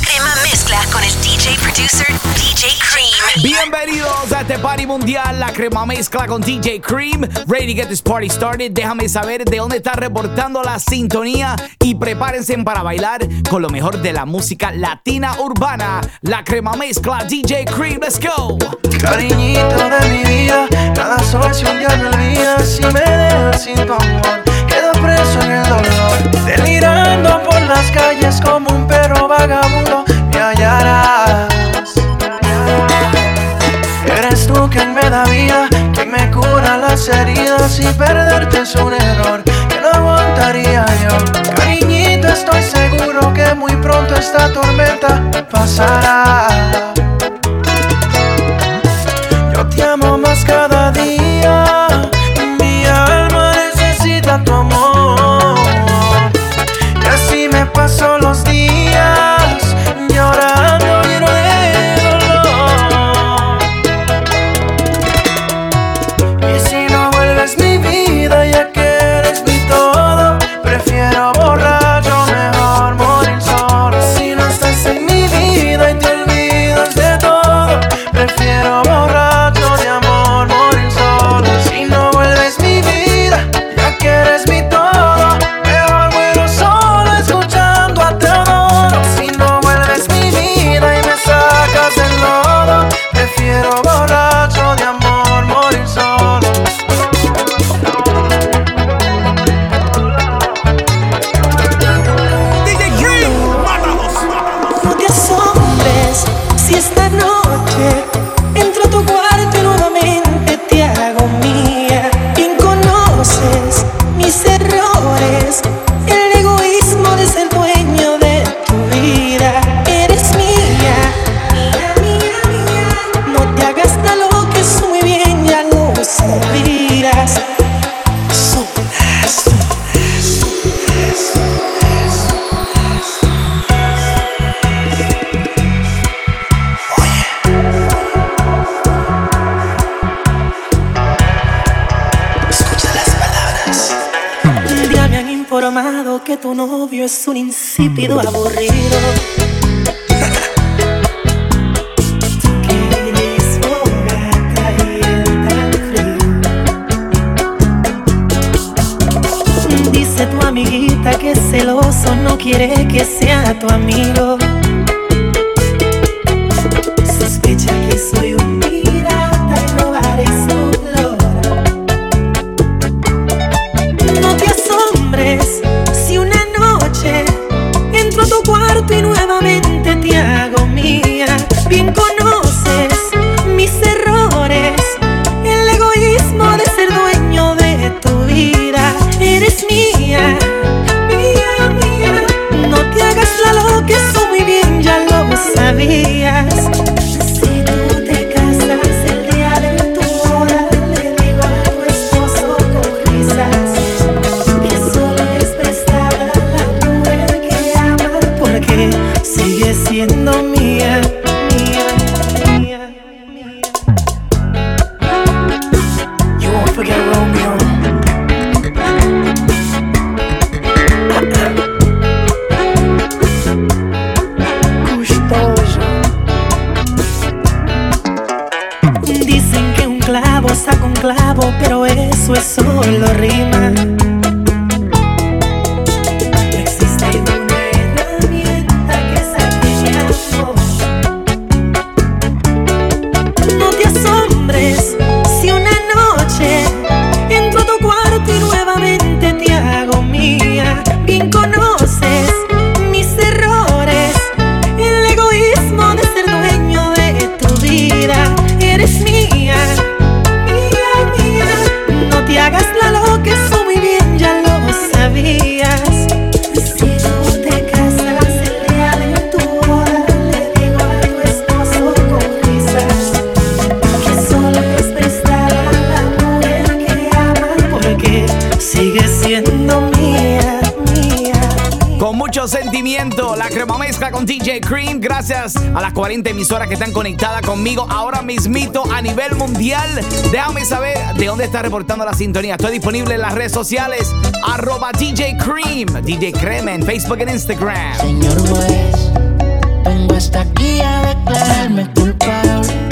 crema mezcla con el DJ producer DJ Cream. Bienvenidos a este party mundial, la crema mezcla con DJ Cream. Ready to get this party started. Déjame saber de dónde está reportando la sintonía y prepárense para bailar con lo mejor de la música latina urbana. La crema mezcla DJ Cream. Let's go. Cariñito de mi vida, cada sol si un día me olvida, si me dejas sin tu amor, quedo preso en el dolor. Delirando por las calles como un perro vagabundo me hallarás. Eres tú quien me da vida, quien me cura las heridas y perderte es un error que no aguantaría yo. Cariñito, estoy seguro que muy pronto esta tormenta pasará. Yo te amo es un insípido aburrido. Dice tu amiguita que celoso no quiere que sea tu amigo. está reportando la sintonía. Estoy disponible en las redes sociales. Arroba DJ Cream. DJ Cream en Facebook e Instagram. Señor juez, vengo hasta aquí a declararme culpable.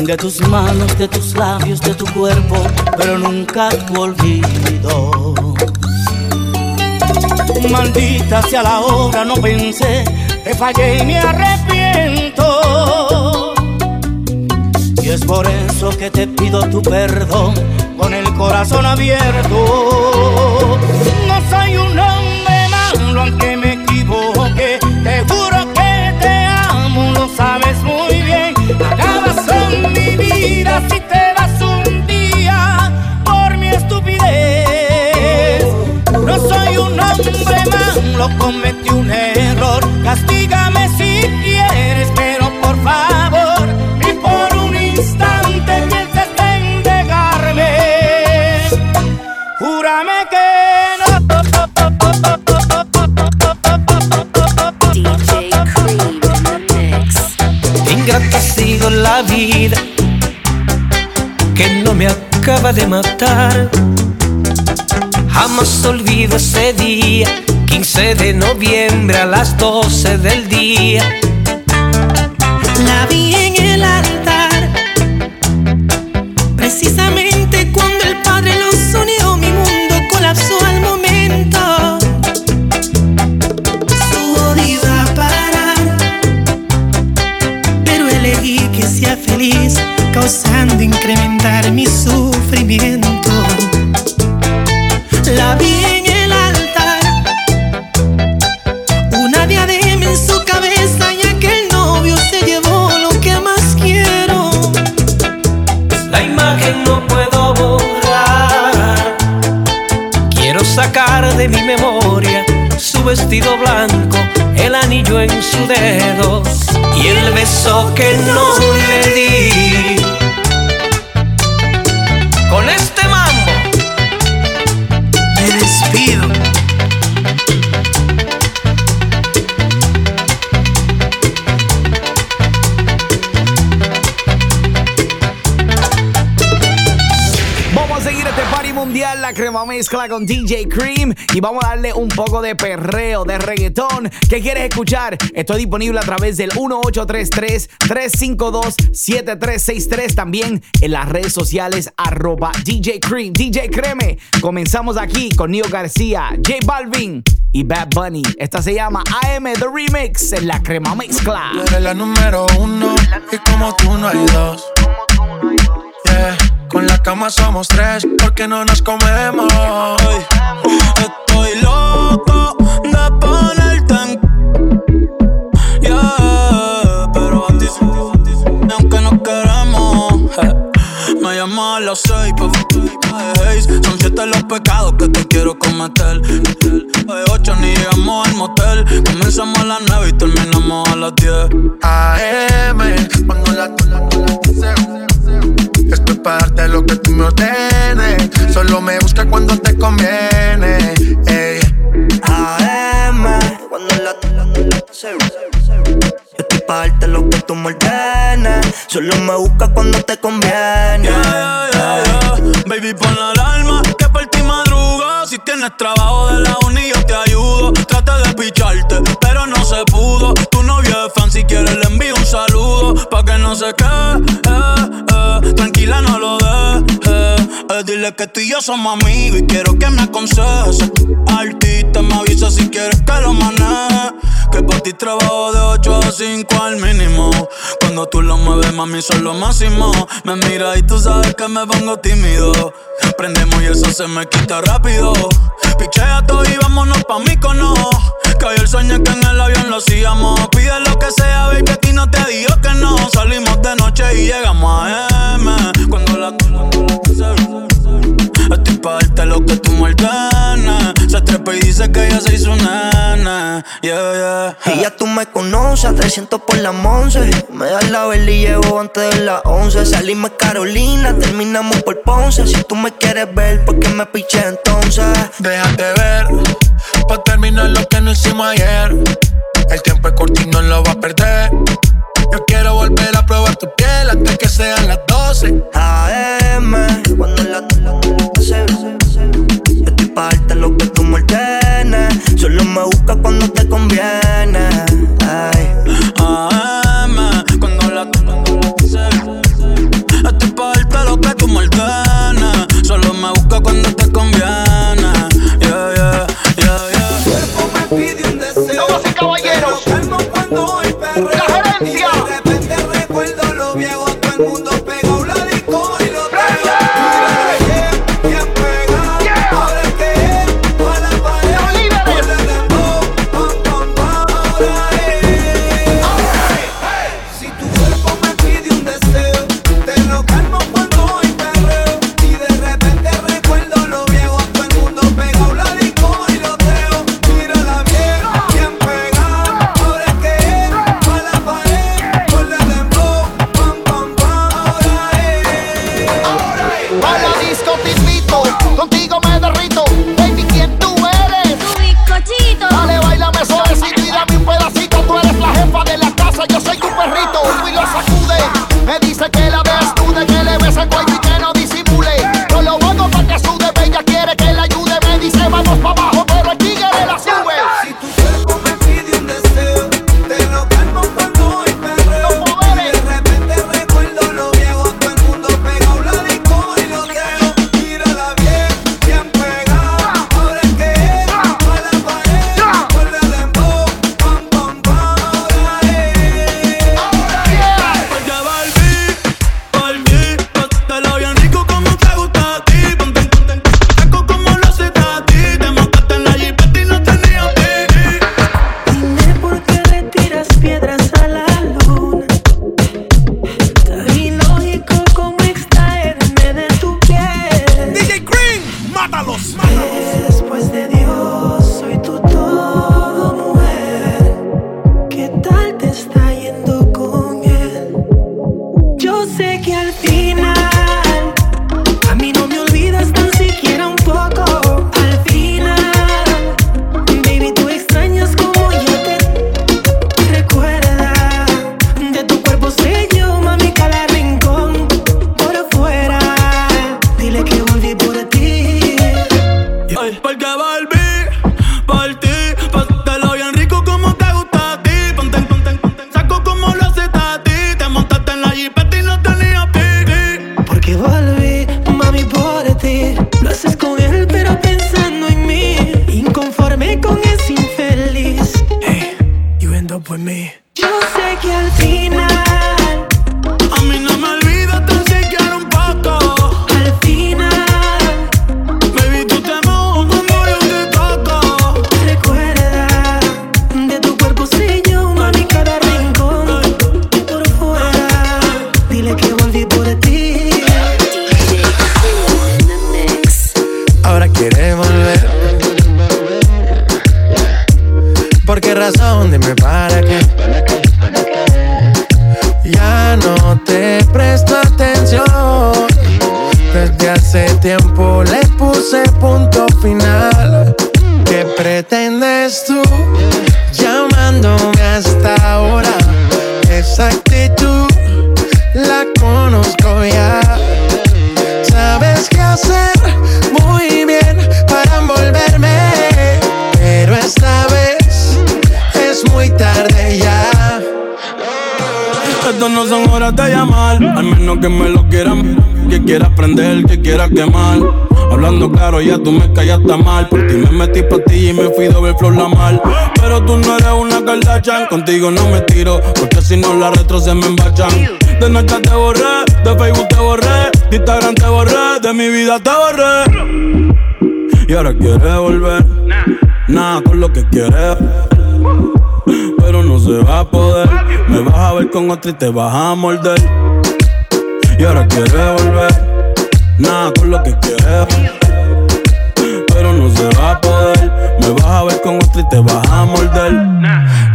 De tus manos, de tus labios, de tu cuerpo, pero nunca tu olvido. Maldita sea la hora, no pensé, te fallé y me arrepiento. Y es por eso que te pido tu perdón con el corazón abierto. No soy un hombre malo aunque me si te vas un día por mi estupidez. No soy un hombre malo, cometí me acaba de matar. Jamás olvido ese día, 15 de noviembre a las 12 del día. La vi en el incrementar mi sufrimiento. La vi en el altar, una diadema en su cabeza, ya que el novio se llevó lo que más quiero. La imagen no puedo borrar. Quiero sacar de mi memoria su vestido blanco, el anillo en su dedo y el beso que no crema mezcla con DJ Cream y vamos a darle un poco de perreo, de reggaetón. ¿Qué quieres escuchar? Estoy disponible a través del 1833-352-7363, también en las redes sociales arroba DJ Cream, DJ Creme. Comenzamos aquí con Neo García, J Balvin y Bad Bunny. Esta se llama AM The Remix en la crema mezcla. Tú eres la número uno y como tú no hay dos. Yeah. Con la cama somos tres porque no nos comemos. Estoy loco de ponerte en Yeah, pero a aunque no queremos eh, Me llama a las seis pa' Son siete los pecados que te quiero cometer De ocho ni llegamos al motel Comenzamos a las nueve y terminamos a las diez AM, cuando la Estoy para darte lo que tú me ordenes. Solo me busca cuando te conviene. ey. AM, cuando la Yo estoy pa' darte lo que tú me ordenes. Solo me buscas cuando te conviene. Yeah, yeah, yeah, yeah. Baby, pon la alarma que por ti madrugo. Si tienes trabajo de la uni, yo te ayudo. Trata de picharte, pero no se pudo. Tu novio es fan, si quieres le envío un saludo. Pa' que no se quede, eh, eh. Tranquila, no lo dejes. Eh, dile que tú y yo somos amigos y quiero que me aconsejes. Artista, me avisa si quieres que lo maneje. Que por ti trabajo de 8 a 5 al mínimo. Cuando tú lo mueves, mami, son lo máximo. Me mira y tú sabes que me pongo tímido. Prendemos y eso se me quita rápido. Pichea todo y vámonos pa' mí cono. Cayó el sueño que en el avión lo hacíamos. Pide lo que sea, baby, a ti no te digo que no. Salimos de noche y llegamos a M. Cuando la. Estoy pa' darte lo que tú me. Se trepa y dice que ella se hizo nana. Yeah, yeah. Y ya tú me conoces, a 300 por la 11. Me das la vela y llego antes de las 11. Salimos Carolina, terminamos por Ponce. Si tú me quieres ver, ¿por qué me piché entonces? Déjate ver, pa' terminar lo que no hicimos ayer. El tiempo es corto y no lo va a perder. Yo quiero volver a probar tu piel antes que sean las 12. AM, cuando la Yo estoy pa' darte lo que tú me ordenes. Solo me buscas cuando te conviene. Ay. AM, cuando la Estoy pa' darte lo que tú me ordenes. digo no me tiro, porque si no la retro se me embachan. De noche te borré, de Facebook te borré, de Instagram te borré, de mi vida te borré. Y ahora quiere volver, nada con lo que quiere. Pero no se va a poder, me vas a ver con otra y te vas a morder. Y ahora quiere volver, nada con lo que quiere pero no se va a poder. Me vas a ver con otro y te vas a morder.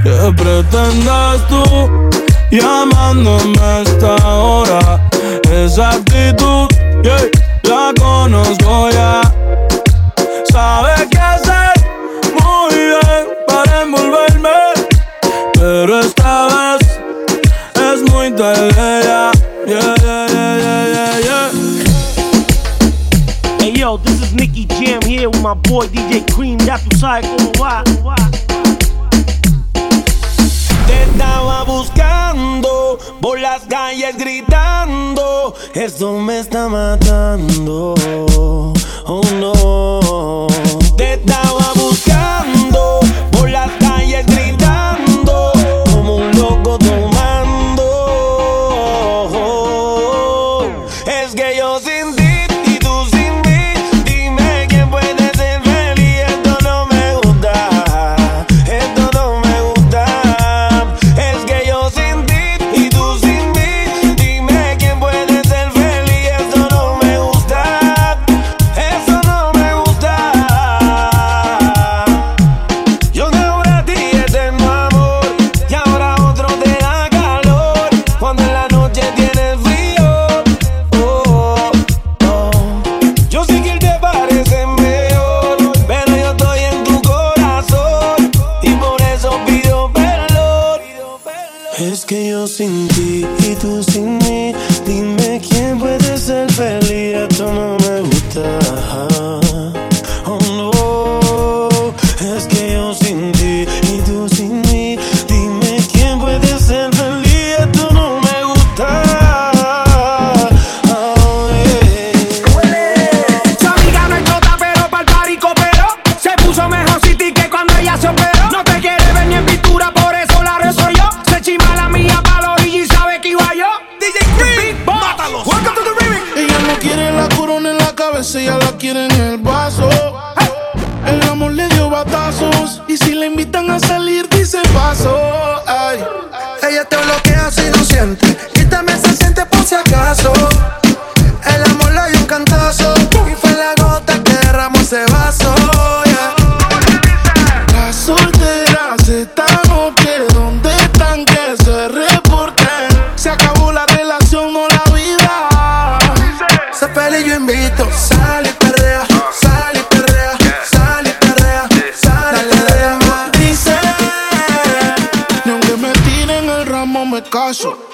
¿Qué pretendes tú llamándome esta hora? Esa actitud, yeah, la conozco ya. Sabes qué hacer muy bien para envolverme, pero esta vez es muy tarde ya. Yeah, yeah, yeah, hey yo, this is Nicky Jam here with my boy DJ Cream. Ya tú sabes cómo va. Estaba buscando por las calles gritando. eso me está matando. Oh no. Te estaba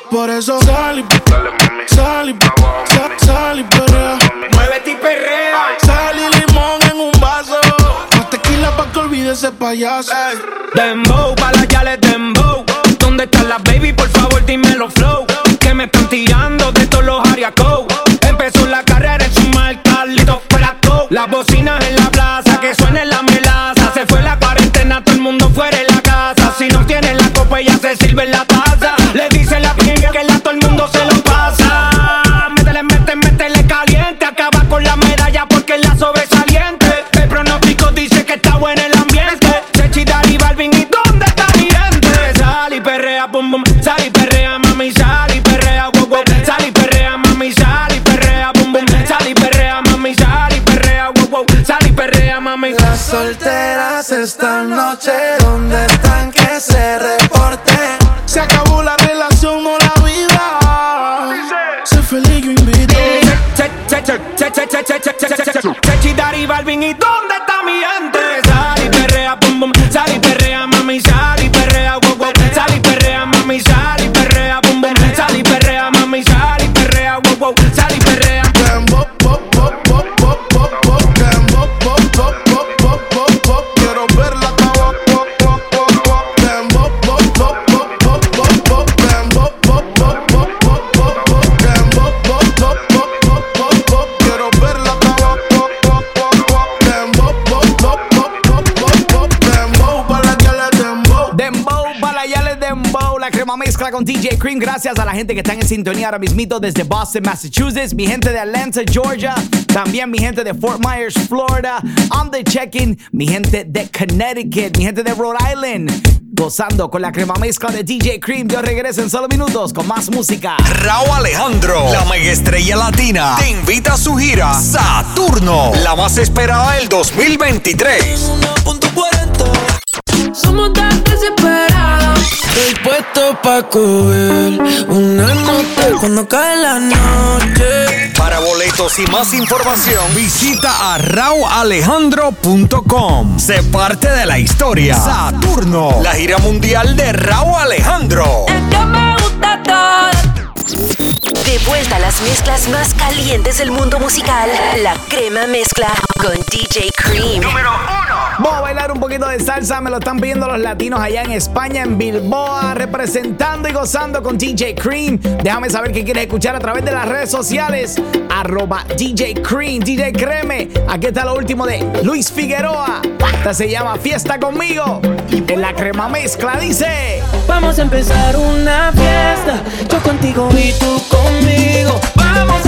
Por eso sal y dale, mami. sal y perrea. Muévete y perrea. Sal limón en un vaso. Más tequila pa' que olvide ese payaso. Mezcla con DJ Cream. Gracias a la gente que están en sintonía ahora mismito desde Boston, Massachusetts. Mi gente de Atlanta, Georgia. También mi gente de Fort Myers, Florida. On the check-in, mi gente de Connecticut. Mi gente de Rhode Island. Gozando con la crema mezcla de DJ Cream. Yo regreso en solo minutos con más música. Raúl Alejandro, la mega estrella latina, te invita a su gira Saturno, la más esperada del 2023. Somos tan desesperados. Estoy puesto pa' coger una nota cuando cae la noche. Para boletos y más información, visita a raualejandro.com. Sé parte de la historia. Saturno, la gira mundial de Raúl Alejandro. que me gusta todo. De vuelta a las mezclas más calientes del mundo musical, la crema mezcla con DJ Cream. Número Vamos a bailar un poquito de salsa, me lo están pidiendo los latinos allá en España, en Bilboa, representando y gozando con DJ Cream. Déjame saber qué quieres escuchar a través de las redes sociales. Arroba DJ Cream, DJ Creme. Aquí está lo último de Luis Figueroa. Esta se llama Fiesta conmigo. En la crema mezcla dice. Vamos a empezar una fiesta. Yo contigo y tú conmigo. Vamos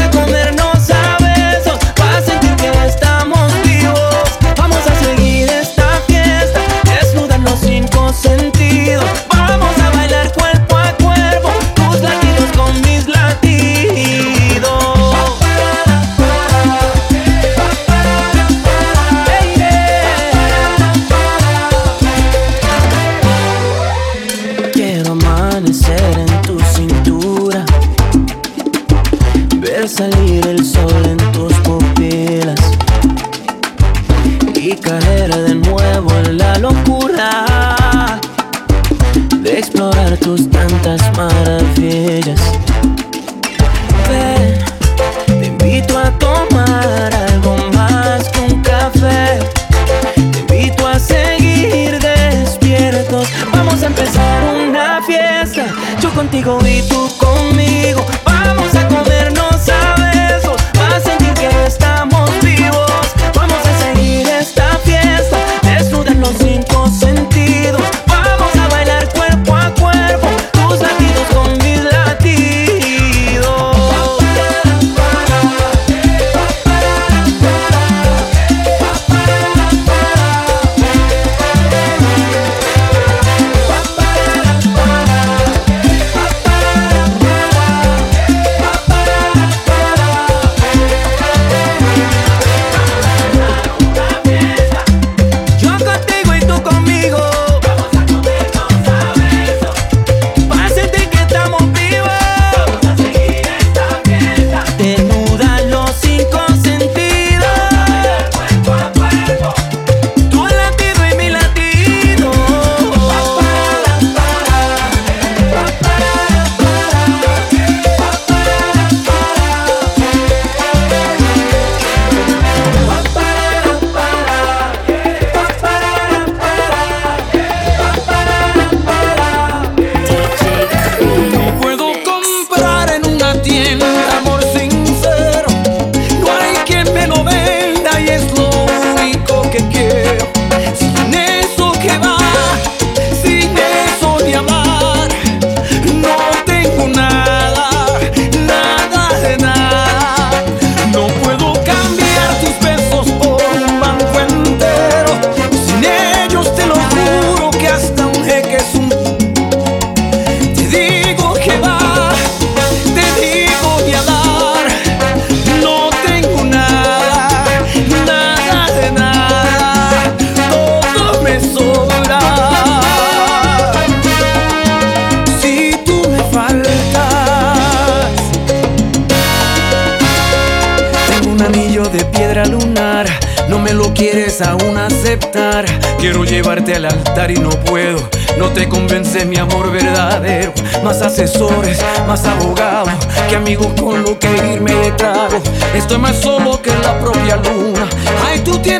quieres aún aceptar. Quiero llevarte al altar y no puedo. No te convence mi amor verdadero. Más asesores, más abogados que amigos con lo que irme de trago. Estoy más solo que la propia luna. Ay, tú tienes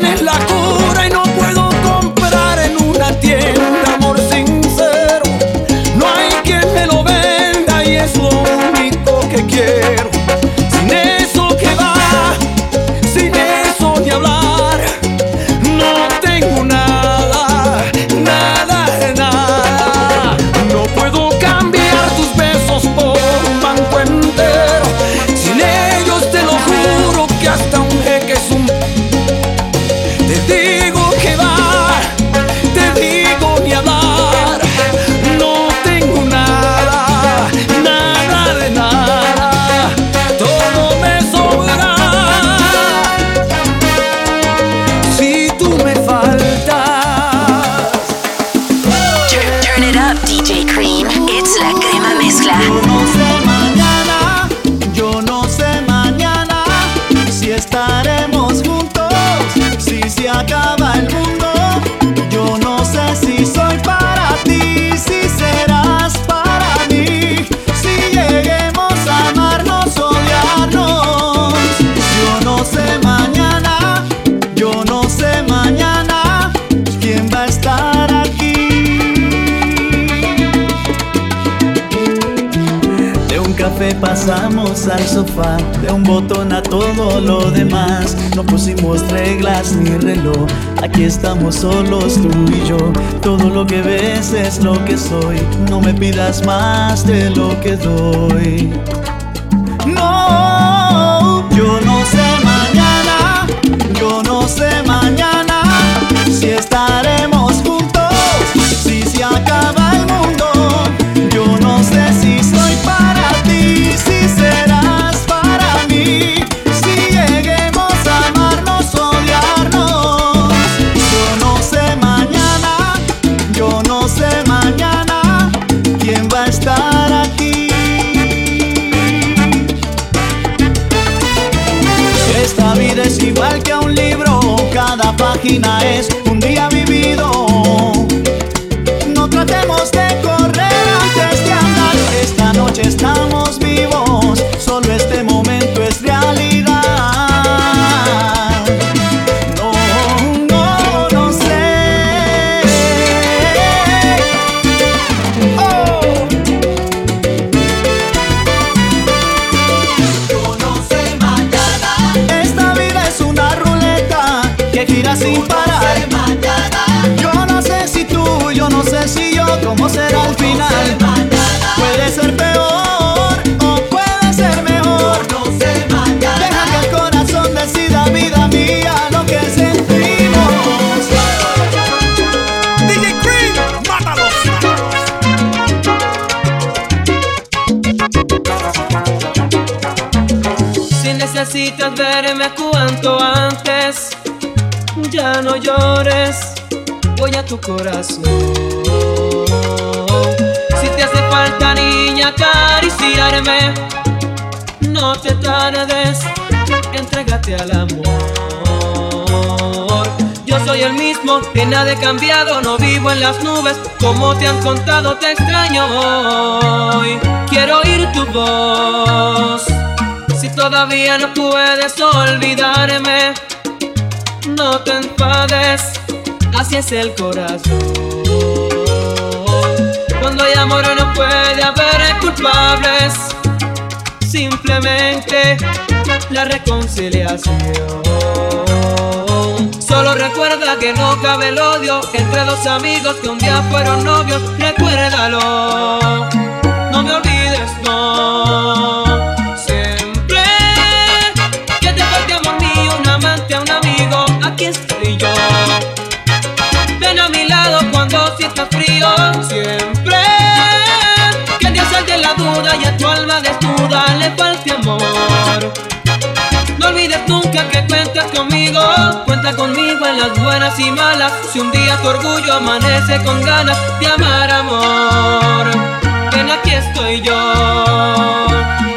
pasamos al sofá, de un botón a todo lo demás. No pusimos reglas ni reloj, aquí estamos solos tú y yo. Todo lo que ves es lo que soy, no me pidas más de lo que doy. Página es necesitas cuanto antes, ya no llores, voy a tu corazón. Si te hace falta niña acariciarme, no te tardes, entrégate al amor. Yo soy el mismo, que nada he cambiado, no vivo en las nubes, como te han contado te extraño. Quiero oír tu voz. Todavía no puedes olvidarme, no te enfades, así es el corazón. Cuando hay amor no puede haber culpables, simplemente la reconciliación. Solo recuerda que no cabe el odio entre dos amigos que un día fueron novios. Recuérdalo, no me olvides, no. Siempre que te salte la duda y a tu alma desnuda le falte amor. No olvides nunca que cuentas conmigo, cuenta conmigo en las buenas y malas. Si un día tu orgullo amanece con ganas de amar amor, ven aquí estoy yo.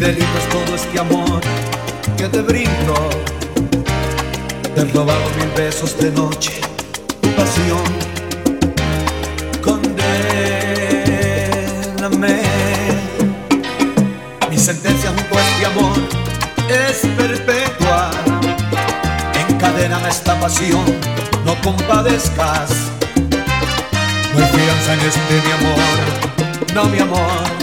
delito es todo este amor que te brindo. Te he robado mil besos de noche, tu pasión. Condéname. Mi sentencia junto a este amor es perpetua. Encadéname esta pasión, no compadezcas. No hay fianza en este mi amor, no mi amor.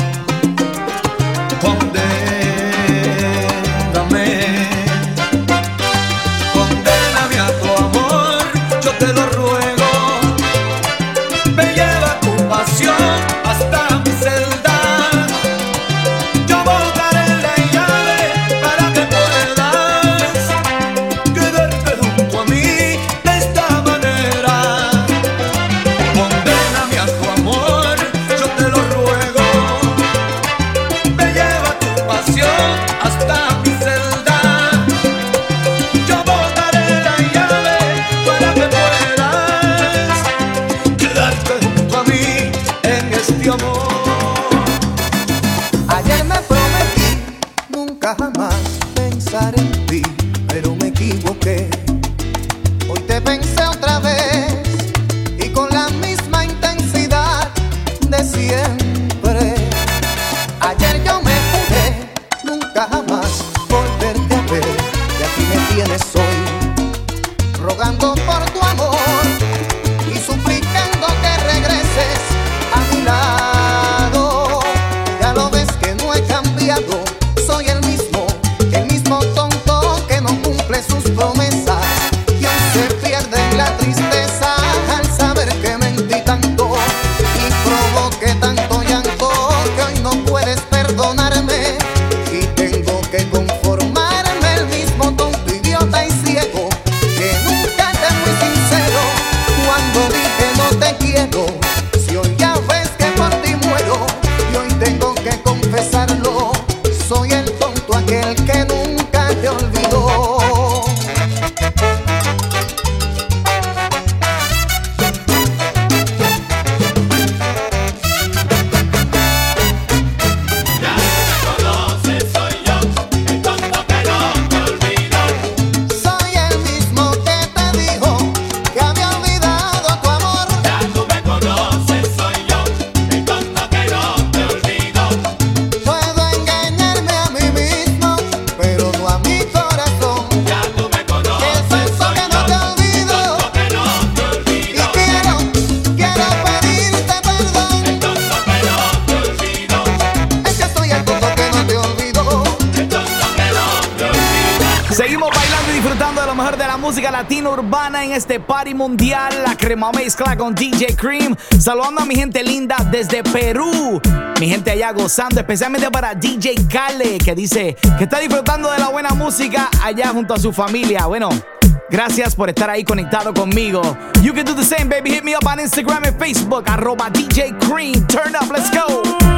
gozando, especialmente para DJ Kale, que dice que está disfrutando de la buena música allá junto a su familia. Bueno, gracias por estar ahí conectado conmigo. You can do the same, baby. Hit me up on Instagram y Facebook, arroba DJ Cream. Turn up, let's go.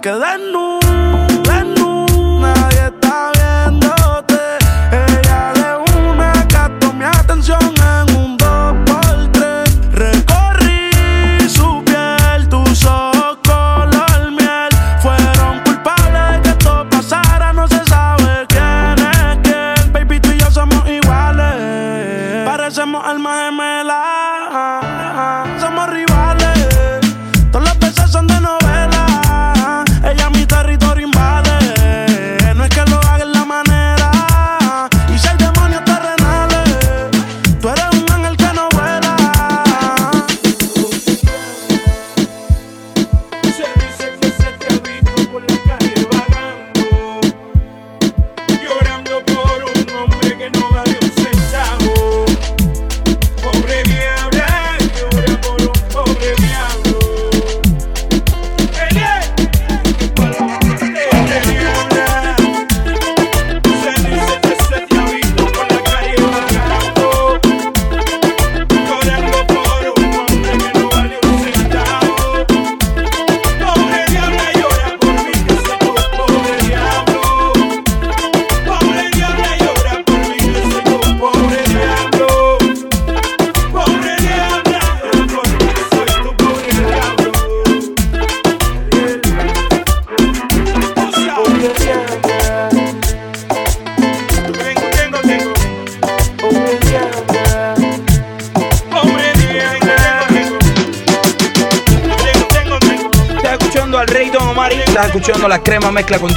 quedarnos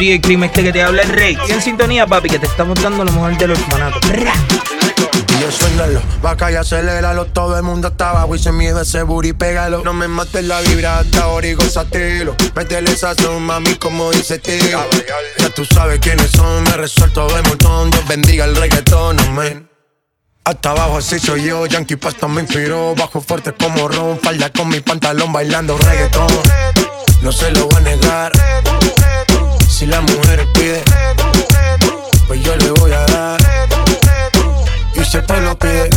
DJ Cream, este que te habla el Rey. Y en sintonía, papi, que te estamos dando lo mejor de los hermanatos. Y yo suénalo, vaca y aceléralo. Todo el mundo está abajo y se miedo ese booty, pégalo. No me mates la vibra hasta ahora y gózatelo. Métele esa son, mami, como dice tío. Ya tú sabes quiénes son, me resuelto de montón. Dios bendiga el reggaetón, amén. Hasta abajo así soy yo, Yankee Pasta me inspiró Bajo fuerte como Ron, falda con mi pantalón bailando reggaetón No se lo voy a negar Si la mujer pide. Pues yo le voy a dar. Y si el lo pide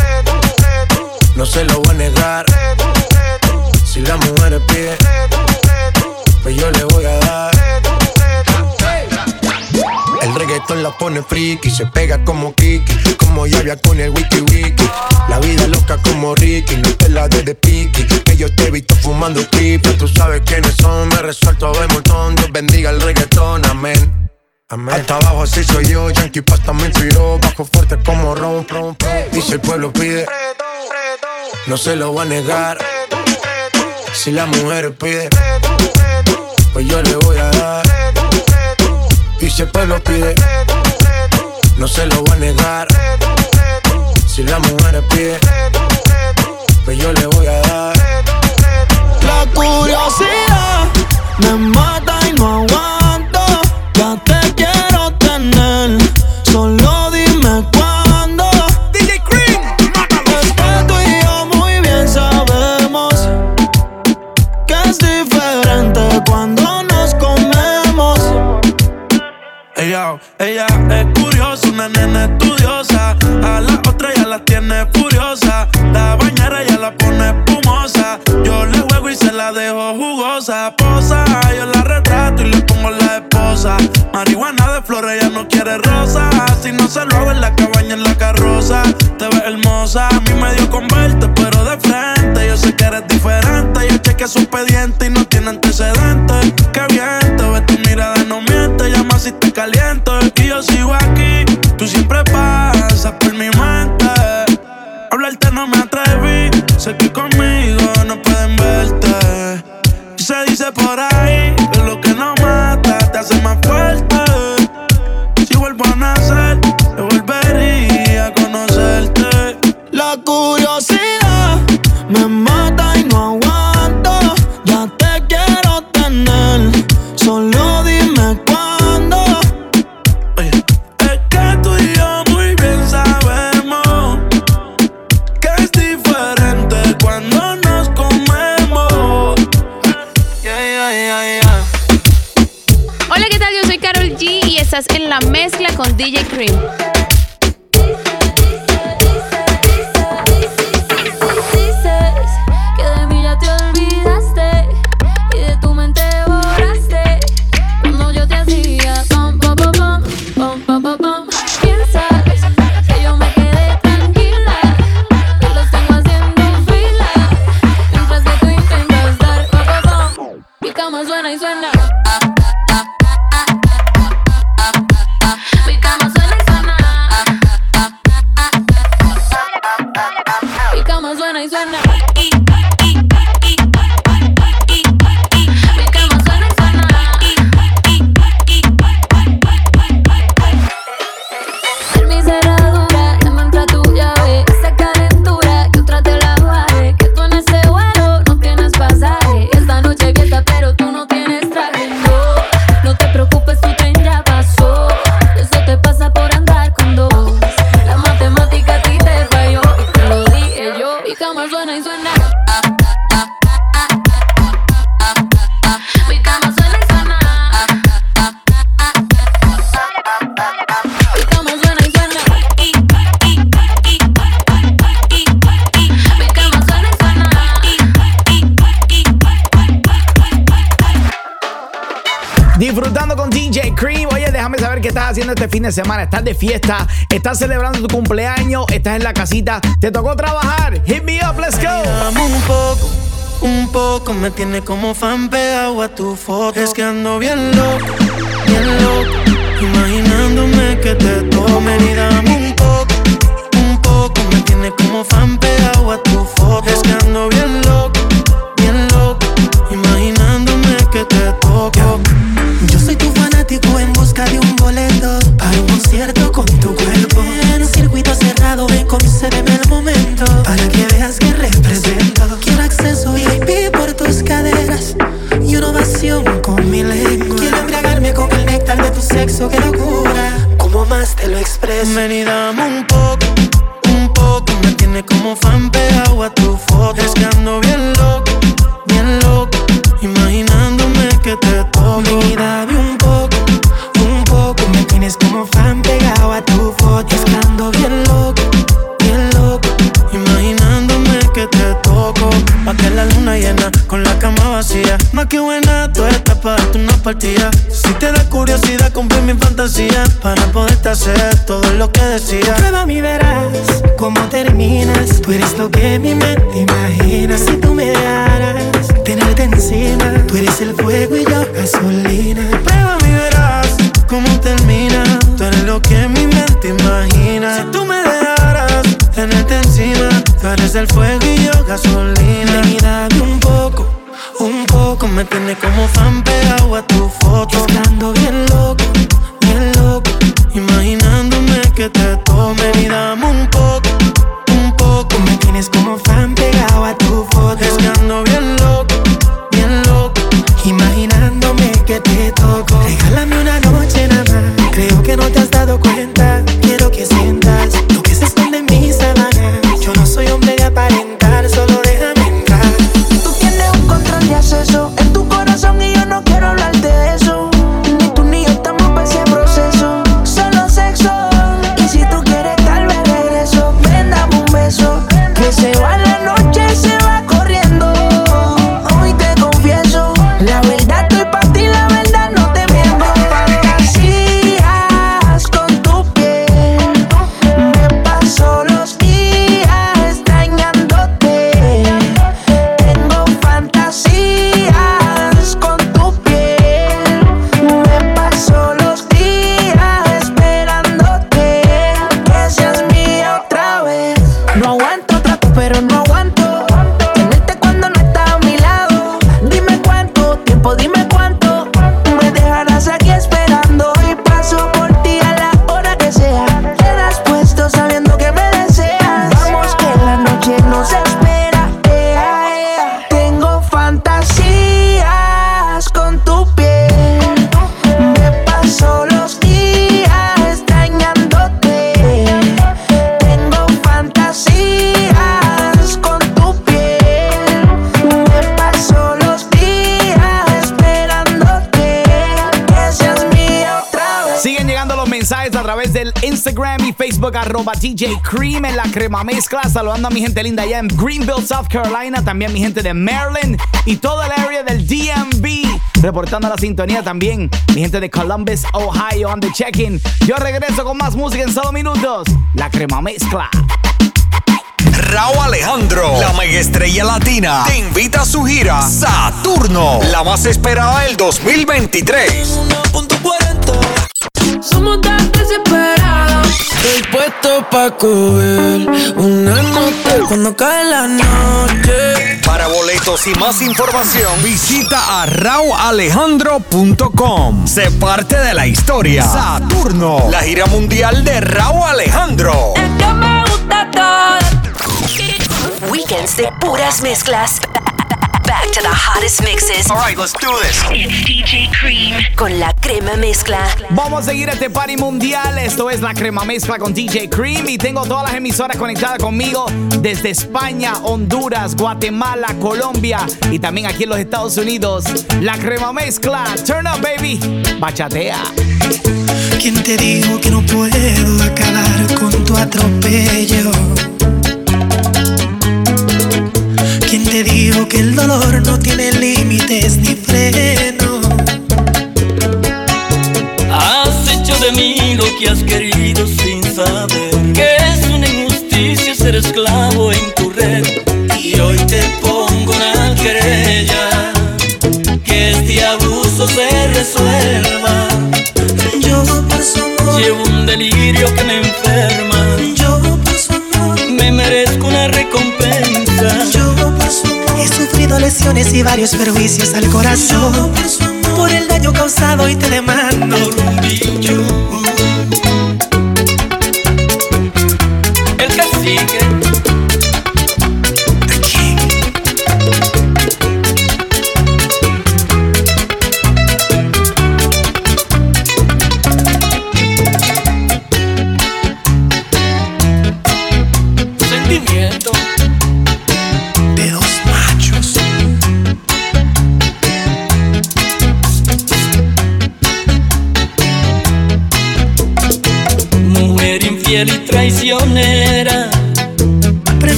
No se lo voy a negar. Si la mujer pide Pues yo le voy a dar reggaetón la pone friki, se pega como Kiki, como Yavia con el wiki wiki. La vida loca como Ricky, no te la de de piqui. Que yo te he visto fumando pipa, tú sabes quiénes son, me resuelto de montón. Dios bendiga el reggaetón, amén. Amén. Hasta abajo así soy yo, Yankee Pasta me inspiró, bajo fuerte como ron, ron. Y si el pueblo pide, no se lo voy a negar. Si la mujer pide, pues yo le voy a dar. Y si el pueblo pide, no se lo voy a negar. Si la mujer pide, pues yo le voy a dar. La curiosidad me mata y no aguanto. Dejo jugosa. Posa, yo la retrato y le pongo la esposa. Marihuana de flores, ella no quiere rosa. Si no se lo hago en la cabaña, en la carroza. Te ves hermosa, a mí me dio con verte, pero de frente. Yo sé que eres diferente. Yo chequeé su expediente y no tiene antecedentes. Qué bien, te ves tu mirada, no miente. Llama si te caliento y yo sigo aquí. Tú siempre pasas por mi mente. Hablarte no me atreví. Sé que conmigo mezcla con DJ Cream. suena y suena. Haciendo este fin de semana. ¿Estás de fiesta? ¿Estás celebrando tu cumpleaños? ¿Estás en la casita? ¿Te tocó trabajar? Hit me up, let's go. Amo un poco, un poco me tiene como fan pegado a tu foto. Es que ando bien loco, bien loco, imaginándome que te tomen y dame un poco, un poco me tiene como fan pegado a tu foto. Es que ando bien loco, te hacer todo lo que decía. Prueba mi verás cómo terminas. Tú eres lo que mi mente imagina. Arroba DJ Cream en la crema mezcla. Saludando a mi gente linda allá en Greenville, South Carolina. También mi gente de Maryland y toda el área del DMV. Reportando la sintonía también. Mi gente de Columbus, Ohio on the check-in. Yo regreso con más música en solo minutos. La crema mezcla. Raúl Alejandro, la mega estrella latina, te invita a su gira Saturno, la más esperada del 2023. Puesto pa' coger una nota cuando cae la noche. Para boletos y más información, visita a raualejandro.com. Sé parte de la historia. Saturno, la gira mundial de Raúl Alejandro. que me gusta todo. Weekends de puras mezclas. To the hottest mixes. All right, let's do this. It's DJ Cream con la crema mezcla. Vamos a seguir este party mundial. Esto es la crema mezcla con DJ Cream y tengo todas las emisoras conectadas conmigo desde España, Honduras, Guatemala, Colombia y también aquí en los Estados Unidos. La crema mezcla. Turn up, baby. Bachatea. ¿Quién te dijo que no puedo acabar con tu atropello? ¿Quién te dijo que el dolor no tiene límites ni freno? Has hecho de mí lo que has querido sin saber que es una injusticia ser esclavo en tu red. Y hoy te pongo una querella que este abuso se resuelva. Yo por su amor, Llevo un delirio que me y varios perjuicios al corazón. Por el daño causado y te demando.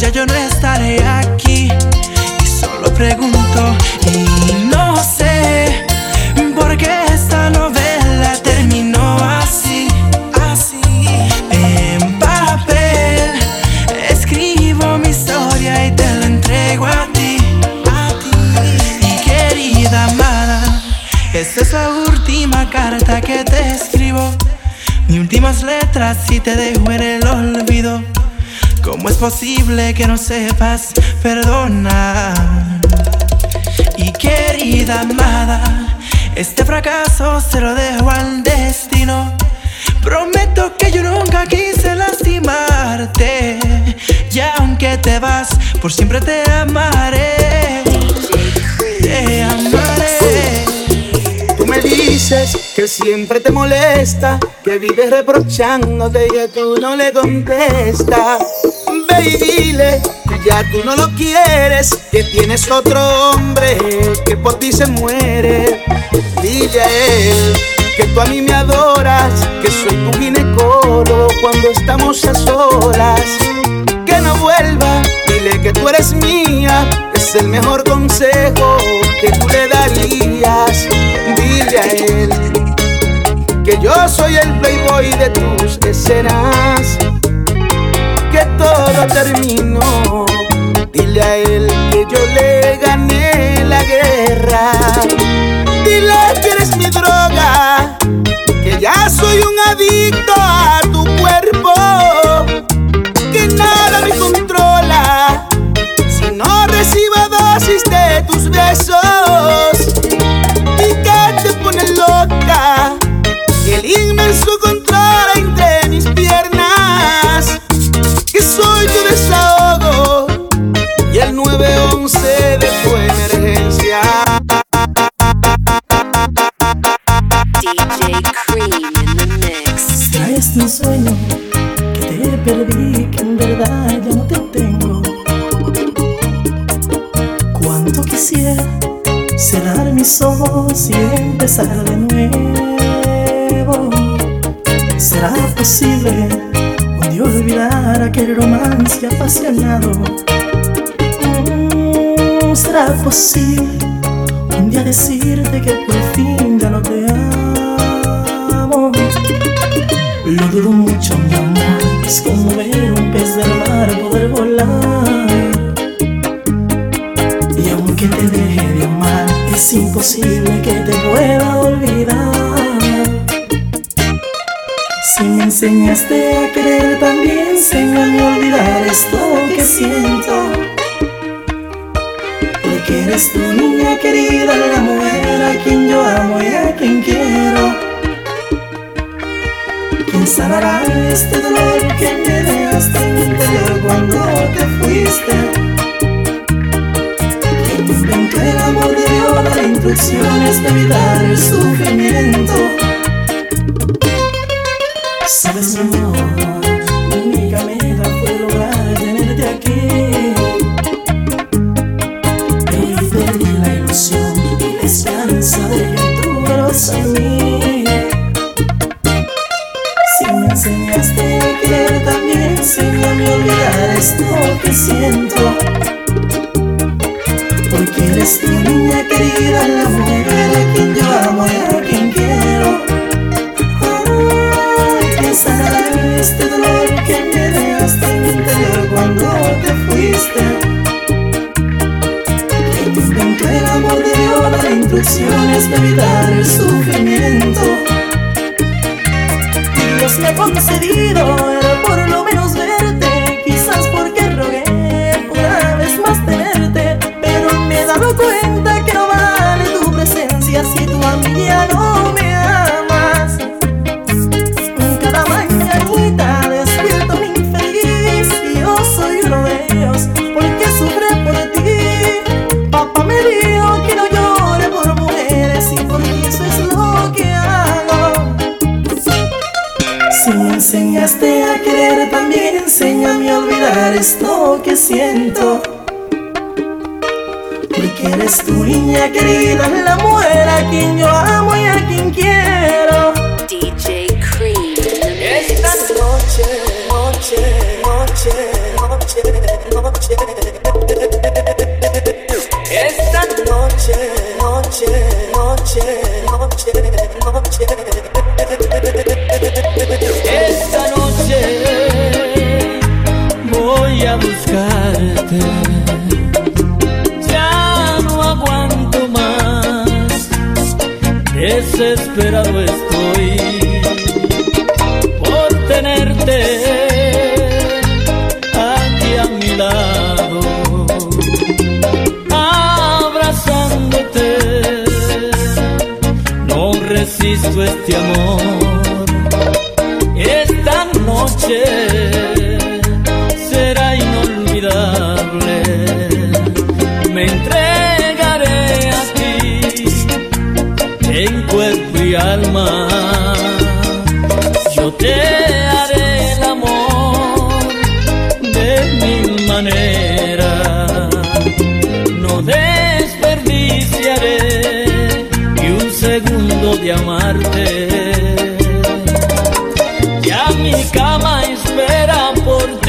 Ya yo no estaré aquí. Y solo pregunto y no sé por qué esta novela terminó así, así. En papel escribo mi historia y te la entrego a ti, a ti. Y querida amada, esta es la última carta que te escribo. Mis últimas letras y te dejo en el olvido. ¿Cómo es posible que no sepas perdonar? Y querida amada, este fracaso se lo dejo al destino. Prometo que yo nunca quise lastimarte. Y aunque te vas, por siempre te amaré. Te amaré. Tú me dices que siempre te molesta, que vives reprochándote y que tú no le contestas. Y dile que ya tú no lo quieres, que tienes otro hombre que por ti se muere. Dile a él que tú a mí me adoras, que soy tu ginecólogo cuando estamos a solas. Que no vuelva, dile que tú eres mía, es el mejor consejo que tú le darías. Dile a él que yo soy el playboy de tus escenas, todo terminó. Dile a él que yo le gané la guerra. Dile que eres mi droga, que ya soy un adicto a tu cuerpo, que nada me controla si no recibo dosis de tus besos 911 de tu emergencia DJ Cream in the mix. Será este un sueño que te perdí, que en verdad ya no te tengo. Cuánto quisiera cerrar mis ojos y empezar de nuevo. ¿Será posible un día olvidar aquel romance apasionado? no será posible un día decirte que por fin ya no te amo. Lo dudo mucho, mi amor, es como ver un pez del mar poder volar. Y aunque te deje de amar, es imposible que te pueda olvidar. Si me enseñaste a querer, también se me olvidar esto que siento. Eres tu niña querida, la mujer a quien yo amo y a quien quiero ¿Quién sanará este dolor que me dejaste en mi interior cuando te fuiste? ¿Quién inventó el amor de Dios, dar instrucciones de evitar el sufrimiento? Sabes mi instrucciones de Entregaré a ti en cuerpo y alma. Yo te haré el amor de mil maneras. No desperdiciaré ni un segundo de amarte. Ya mi cama espera por ti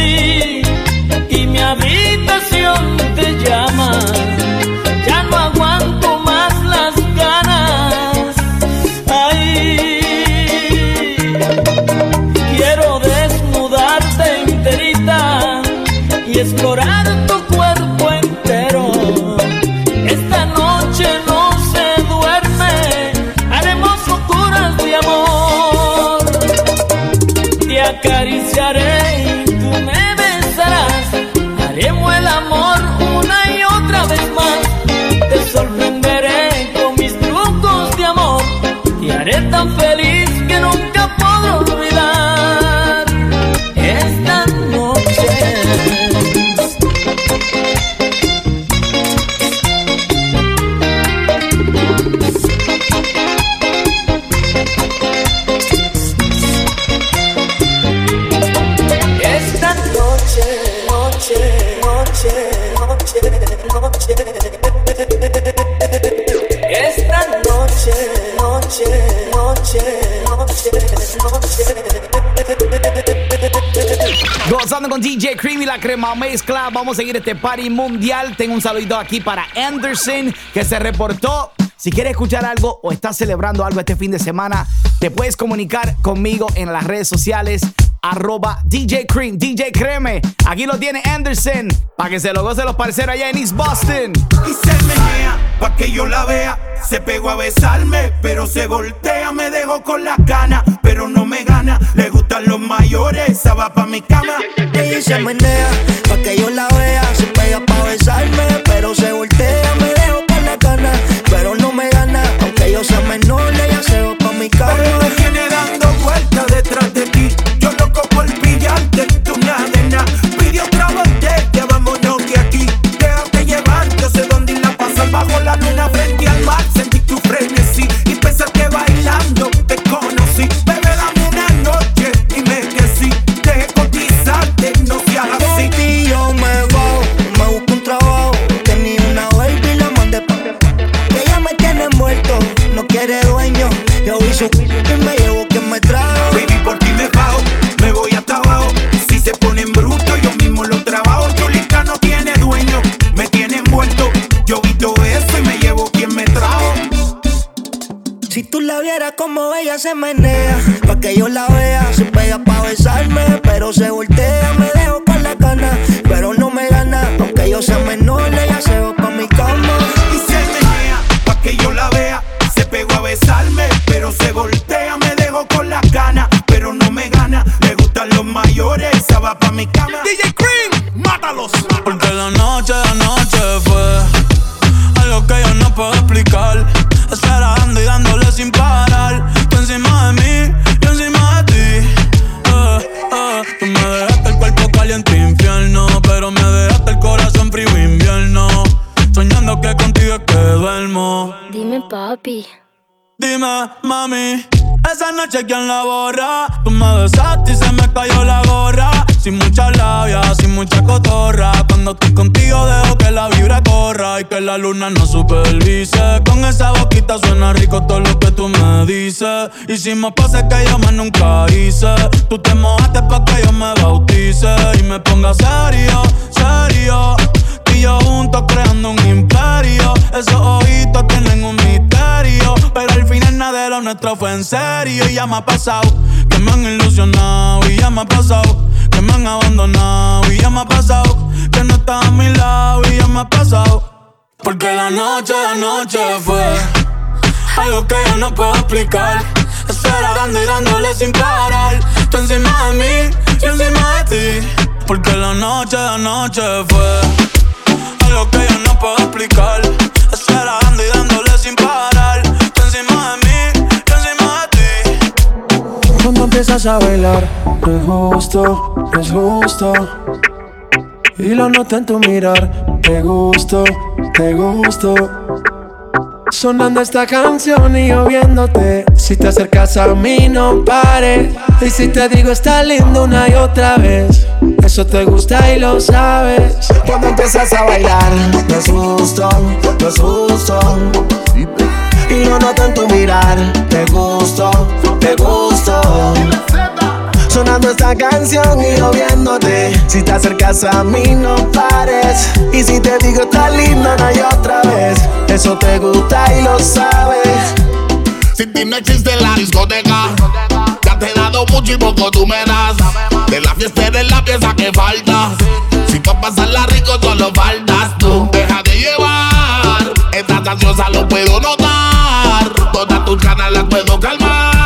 Gozando con DJ Cream y la crema mezcla. Vamos a seguir este party mundial. Tengo un saludito aquí para Anderson que se reportó. Si quieres escuchar algo o estás celebrando algo este fin de semana, te puedes comunicar conmigo en las redes sociales. Arroba DJ Cream, DJ Creme. Aquí lo tiene Anderson. Para que se lo goce los parceros allá en East Boston. y se menea pa' que yo la vea. Se pegó a besarme, pero se voltea. Me dejó con las ganas, pero no me gana. Le gustan los mayores, esa va pa' mi cama. Ella se menea, pa' que yo la vea. Se pega pa' besarme, y me llevo quien me trajo. Si tú la vieras como ella se menea, pa' que yo la vea, se pega pa' besarme, pero se voltea, me dejo con la gana, pero no me gana, aunque yo sea menor, ella se va pa' mi cama. Y se menea, pa' que yo la vea. Se pegó a besarme, pero se voltea. Me dejo con las ganas, pero no me gana. Le gustan los mayores, esa va pa' mi cama. DJ Cream, mátalos. Porque la noche, la noche fue no puedo explicar. Esperando y dándole sin parar. Tú encima de mí, yo encima de ti. Eh, eh. Tú me dejaste el cuerpo caliente infierno, pero me dejaste el corazón frío invierno. Soñando que contigo es que duermo. Dime, papi. Dime, mami, esa noche quién la borra. Tú me besaste y se me cayó la gorra. Sin mucha labia, sin mucha cotorra. Cuando estoy contigo dejo que la vibra corra y que la luna no supervise. Con esa boquita suena rico todo lo que tú me dices. Me pasa que yo más nunca hice, tú te mojaste pa' que yo me bautice y me ponga serio, serio. Tú y yo juntos creando un imperio. Esos ojitos tienen un misterio. Pero al final nada de lo nuestro fue en serio. Y ya me ha pasado me han ilusionado. Y ya me ha pasado que me han abandonado. Y ya me ha pasado que no estás a mi lado. Y ya me ha pasado. Porque la noche, la noche fue algo que yo no puedo explicar. Esperando y dándole sin parar. Tú encima de mí, yo encima de ti. Porque la noche, la noche fue algo que yo no puedo explicar. Esperando y dándole sin parar. Empiezas a bailar, no es justo, no es justo. Y lo noto en tu mirar, te gusto, te gusto. Sonando esta canción y yo viéndote. Si te acercas a mí, no pares. Y si te digo, está lindo una y otra vez. Eso te gusta y lo sabes. Cuando empiezas a bailar, es justo. Y lo noto en tu mirar, te gusto, te gusto. Sonando esta canción y yo viéndote. Si te acercas a mí, no pares. Y si te digo, está lindo una y otra vez. Eso te gusta y lo sabes. Sin ti no existe la discoteca. Ya te he dado mucho y poco tú me das. De la fiesta eres la pieza que falta. Si pa' pasarla rico solo faltas tú. Deja de llevar. Estás ansiosa lo puedo notar. Todas tus ganas las puedo calmar.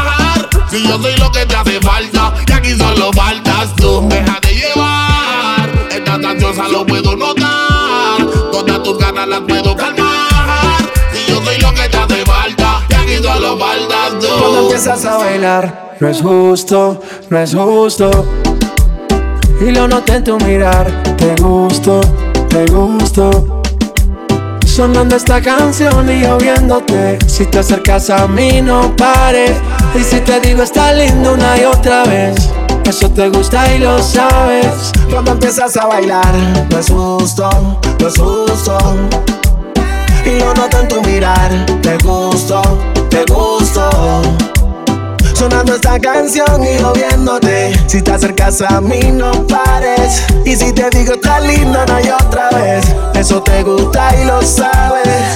Si yo soy lo que te hace falta. Y aquí solo faltas tú. Deja de llevar. Estás ansiosa lo puedo notar. Todas tus ganas las puedo calmar. Si yo soy lo que te hace falta. Y aquí solo faltas tú. Cuando empiezas a bailar, no es justo, no es justo. Y lo noté en tu mirar, te gusto, te gusto. Sonando esta canción y yo viéndote. Si te acercas a mí, no pares. Y si te digo, está lindo una y otra vez. Eso te gusta y lo sabes. Cuando empiezas a bailar, justo, no es justo. Y lo noto en tu mirar, te gusto, te gusto. Sonando esta canción y yo viéndote. Si te acercas a mí, no pares. Y si te digo, está lindo una y otra vez. Eso te gusta y lo sabes.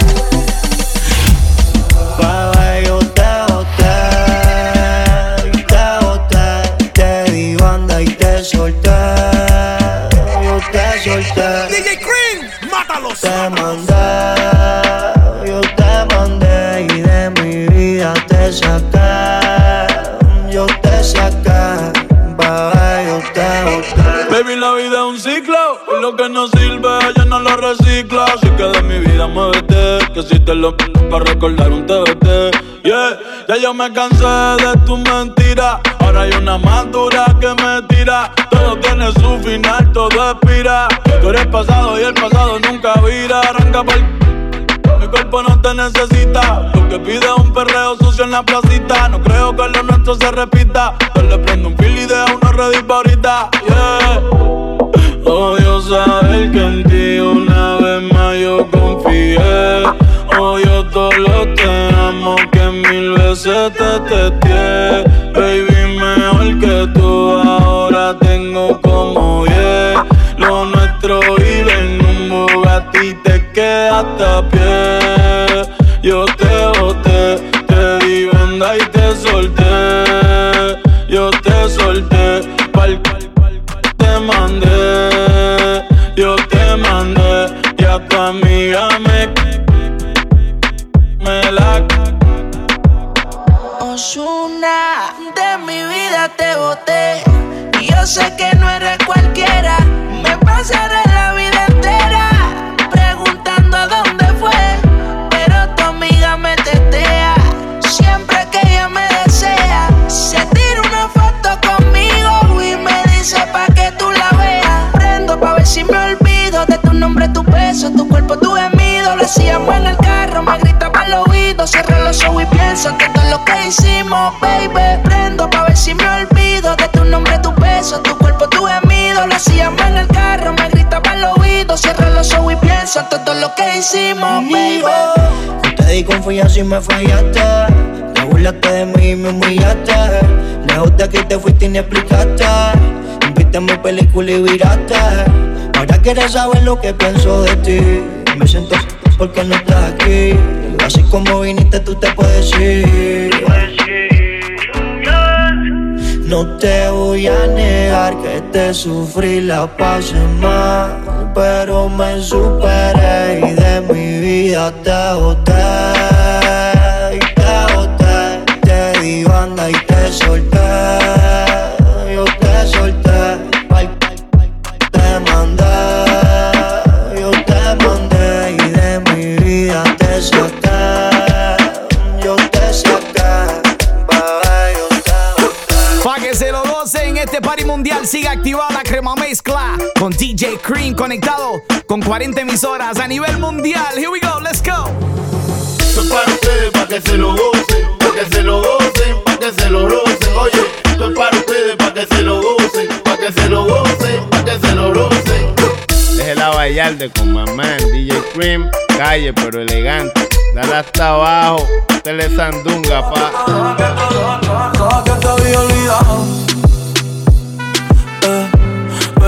Que si te lo para recordar un TBT. Yeah, ya yo me cansé de tu mentira. Ahora hay una más dura que me tira. Todo tiene su final, todo expira. Tú eres pasado y el pasado nunca vira. Arranca por mi cuerpo no te necesita. Lo que pide es un perreo sucio en la placita. No creo que lo nuestro se repita. Yo le prendo un fil y deja uno ready pa' ahorita. Yeah. Odio saber que en mil veces te sé que no eres cualquiera. Me pasaré la vida entera preguntando a dónde fue. Pero tu amiga me tetea. Siempre que ella me desea, se tira una foto conmigo y me dice pa' que tú la veas. Prendo pa' ver si me olvido de tu nombre, tu beso, tu cuerpo, tu gemido. Lo hacíamos en el carro, me gritaba oído. Cierro los ojos y pienso en que todo lo que hicimos, baby. Prendo pa' ver si me olvido de tu nombre, tu beso, tu cuerpo, tu gemido. Lo hacíamos en el carro, me gritaba al oído. Cierro los ojos y pienso en todo lo que hicimos, baby. Te di confianza y me fallaste. Te burlaste de mí y me humillaste. Lejos de aquí te fuiste y ni explicaste. Viste mi película y viraste. Ahora quieres saber lo que pienso de ti. Me siento porque no estás aquí. Así como viniste, tú te puedes ir. No te voy a negar que te sufrí, la pasé mal, pero me superé y de mi vida te boté, este party mundial sigue activada la crema mezcla con DJ Cream conectado con 40 emisoras a nivel mundial. Here we go, let's go. Esto es para ustedes, para que se lo gocen, para que se lo gocen, para que se lo rocen. Oye, esto es para ustedes, para que se lo gocen, para que se lo gocen, para que se lo rocen. Déjela bailar de con mamá, DJ Cream, calle pero elegante. Dale hasta abajo, tele sandunga, pa. Había olvidado. Eh,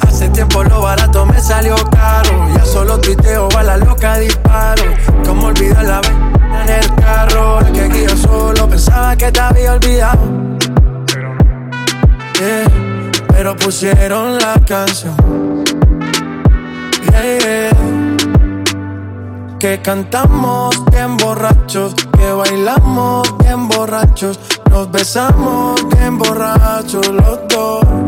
Hace tiempo lo barato me salió caro. Ya solo tuiteo, a la loca disparo. Como olvidar la vez en el carro. El que guío solo pensaba que te había olvidado. Yeah, pero pusieron la canción. Yeah. Que cantamos bien borrachos, que bailamos bien borrachos, nos besamos bien borrachos los dos.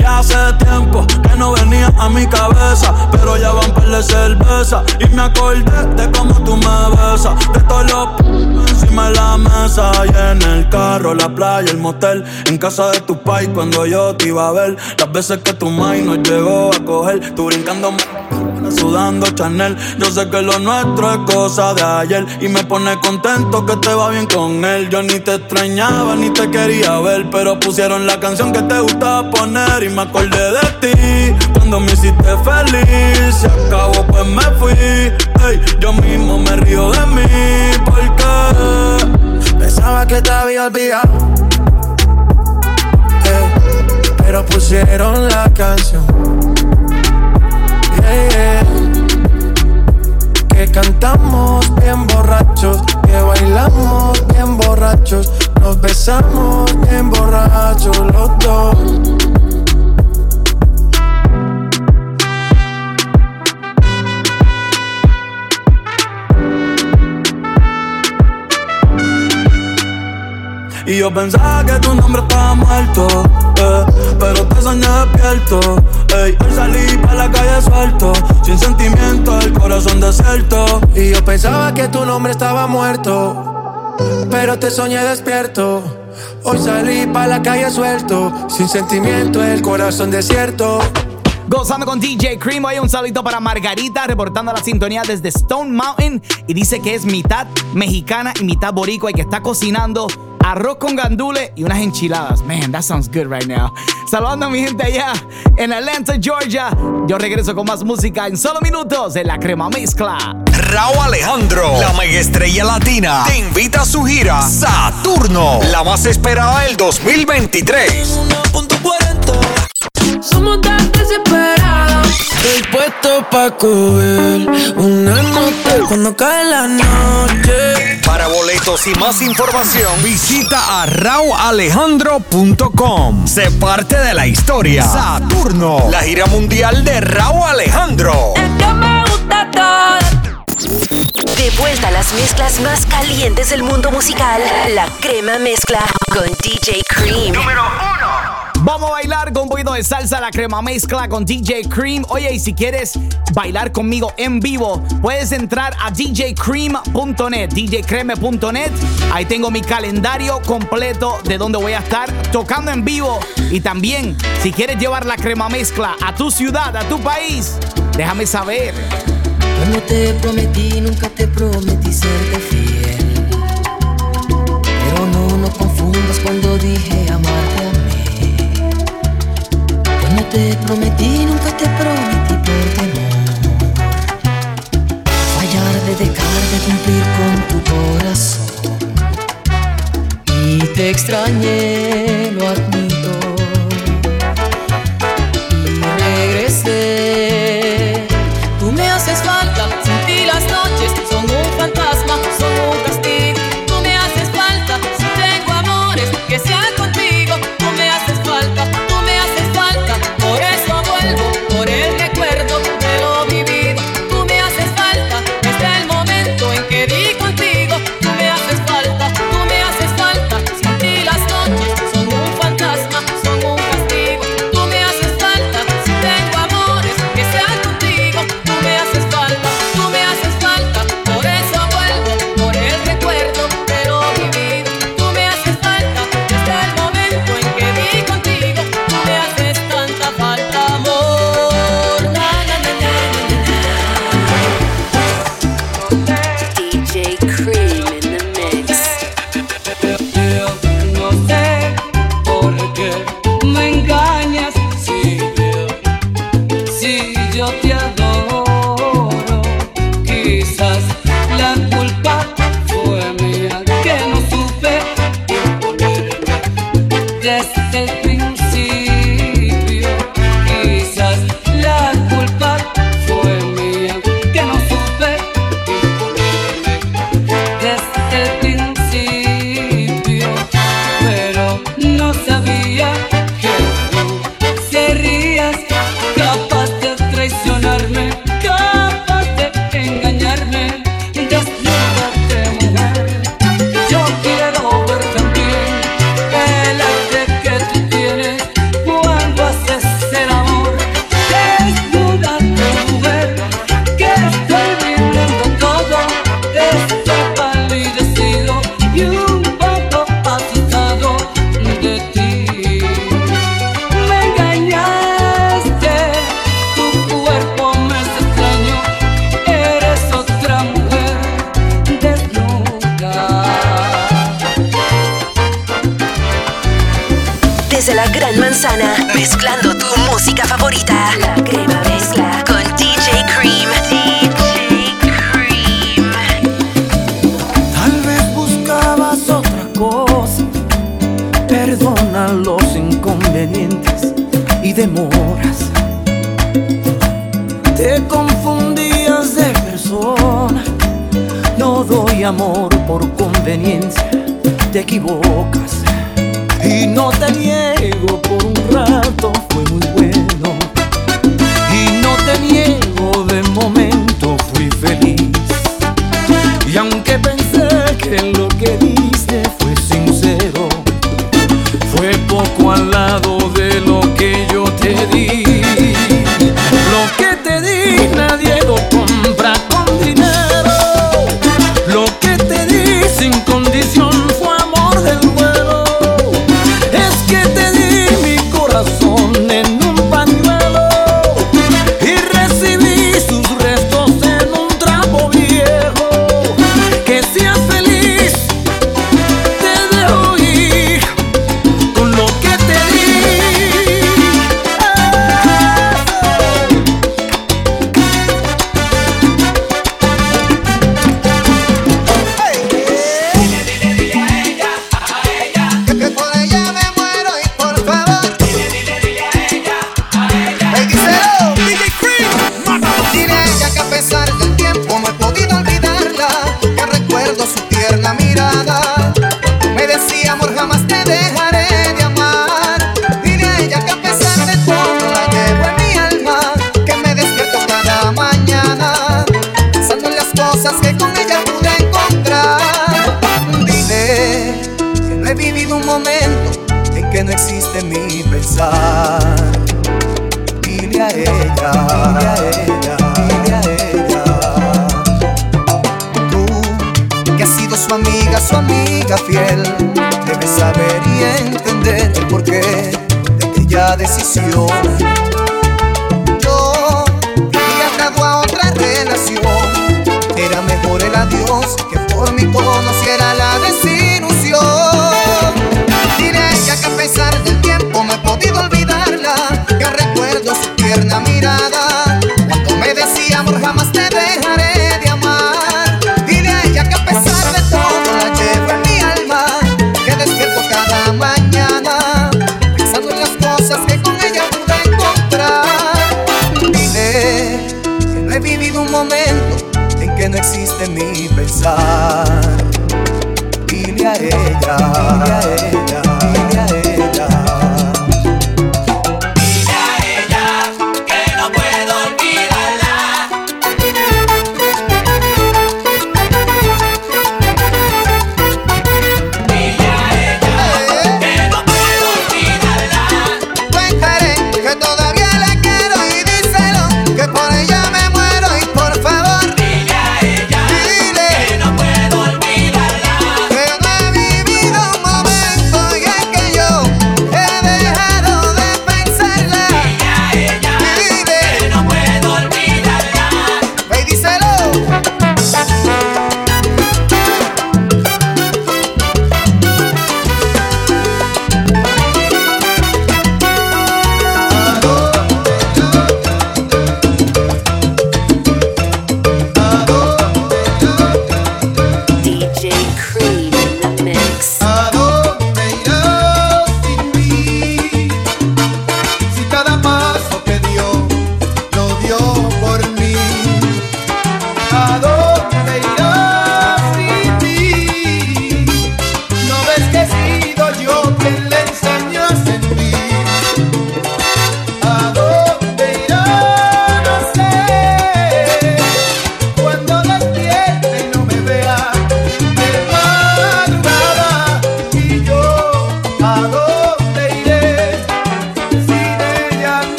Ya hace tiempo que no venía a mi cabeza, pero ya van par de cerveza. Y me acordé de cómo tú me besas, de todos los p- encima de la mesa. Y en el carro, la playa, el motel, en casa de tu pai cuando yo te iba a ver, las veces que tu mai nos llegó a coger, tú brincando sudando Chanel. Yo sé que lo nuestro es cosa de ayer y me pone contento que te va bien con él. Yo ni te extrañaba ni te quería ver, pero pusieron la canción que te gustaba poner y me acordé de ti cuando me hiciste feliz. Se acabó pues me fui, ey, yo mismo me río de mí porque Pensaba que te había olvidado. pero pusieron la canción. Que cantamos bien borrachos. Que bailamos bien borrachos. Nos besamos bien borrachos los dos. Y yo pensaba que tu nombre estaba muerto, eh, pero te soñé despierto. Hoy salí pa' la calle suelto, sin sentimiento, el corazón desierto. Y yo pensaba que tu nombre estaba muerto, pero te soñé despierto. Hoy salí pa' la calle suelto, sin sentimiento, el corazón desierto. Gozando con DJ Cream. Hoy un saludito para Margarita, reportando la sintonía desde Stone Mountain. Y dice que es mitad mexicana y mitad boricua y que está cocinando arroz con gandules y unas enchiladas. Man, that sounds good right now. Saludando a mi gente allá en Atlanta, Georgia. Yo regreso con más música en solo minutos en la crema mezcla. Raúl Alejandro, la mega estrella latina, te invita a su gira Saturno, la más esperada del 2023. Somos tan desesperados. Estoy puesto pa' coger una nota cuando cae la noche. Para boletos y más información, visita a raualejandro.com. Sé parte de la historia. Saturno, la gira mundial de Raúl Alejandro. De vuelta a las mezclas más calientes del mundo musical, la crema mezcla con DJ Cream. Vamos a bailar con un poquito de salsa, la crema mezcla con DJ Cream. Oye, y si quieres bailar conmigo en vivo, puedes entrar a djcream.net, djcreme.net. Ahí tengo mi calendario completo de donde voy a estar tocando en vivo. Y también, si quieres llevar la crema mezcla a tu ciudad, a tu país, déjame saber. Te prometí, nunca te prometí fiel. te equivocas. Y no te niego por un rato,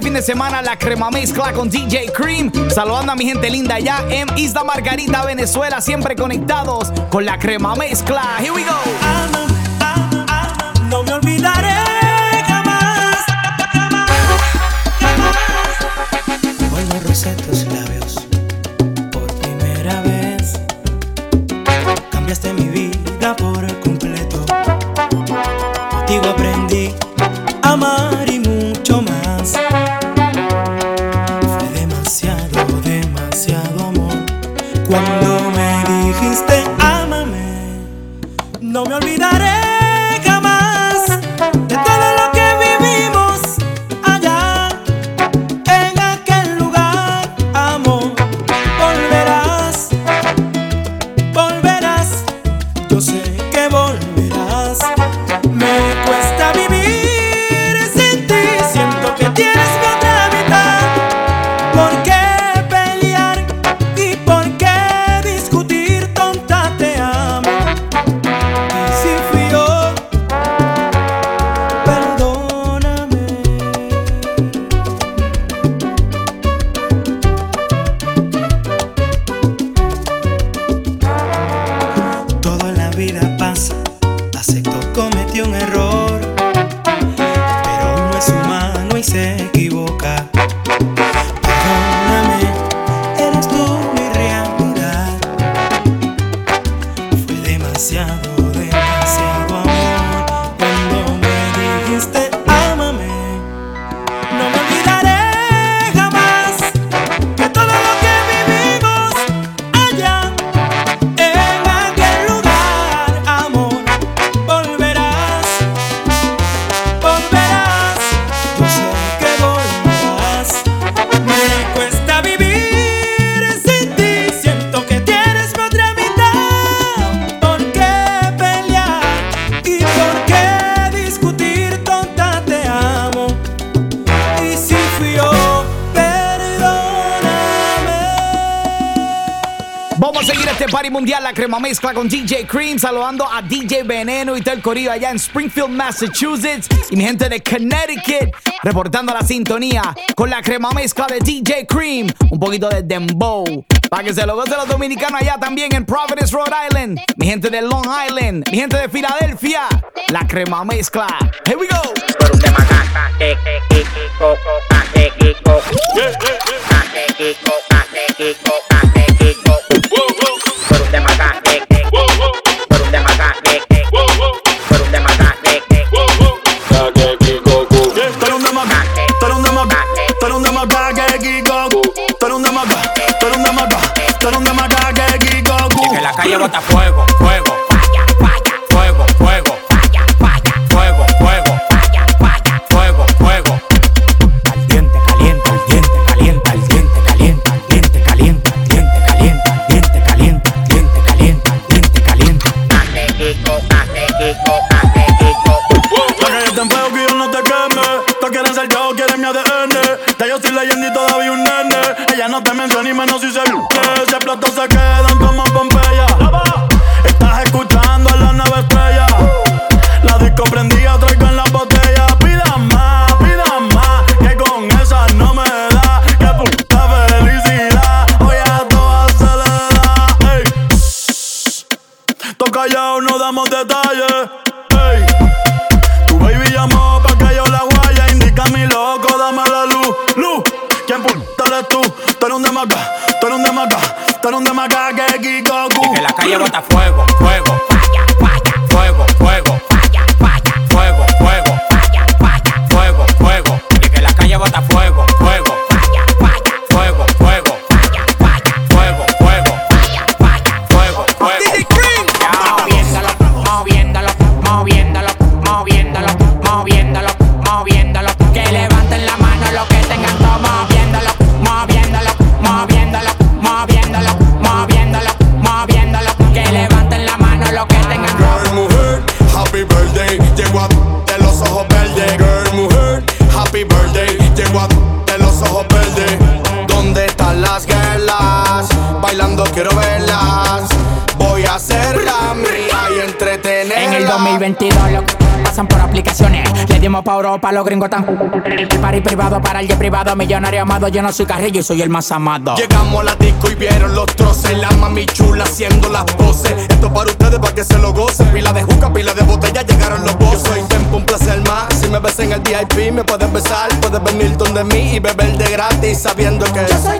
Este fin de semana la crema mezcla con DJ Cream. Saludando a mi gente linda allá en Isla Margarita, Venezuela, siempre conectados con la crema mezcla. Here we go. No me. con DJ Cream, saludando a DJ Veneno y todo el corillo allá en Springfield, Massachusetts. Y mi gente de Connecticut, reportando la sintonía con la crema mezcla de DJ Cream, un poquito de Dembow. Para que se lo goce los dominicanos allá también en Providence, Rhode Island. Mi gente de Long Island, mi gente de Filadelfia, la crema mezcla. Here we go. pa' Europa, los gringos tan. Party privado para el jet privado, millonario amado. Yo no soy carrillo y soy el más amado. Llegamos a la disco y vieron los troces. La mami chula haciendo las voces. Esto para ustedes para que se lo gocen. Pila de juca, pila de botella, llegaron los bozos. Soy tiempo, un placer más. Si me ves en el VIP, me puedes besar. Puedes venir donde mí y beber de gratis sabiendo que. Soy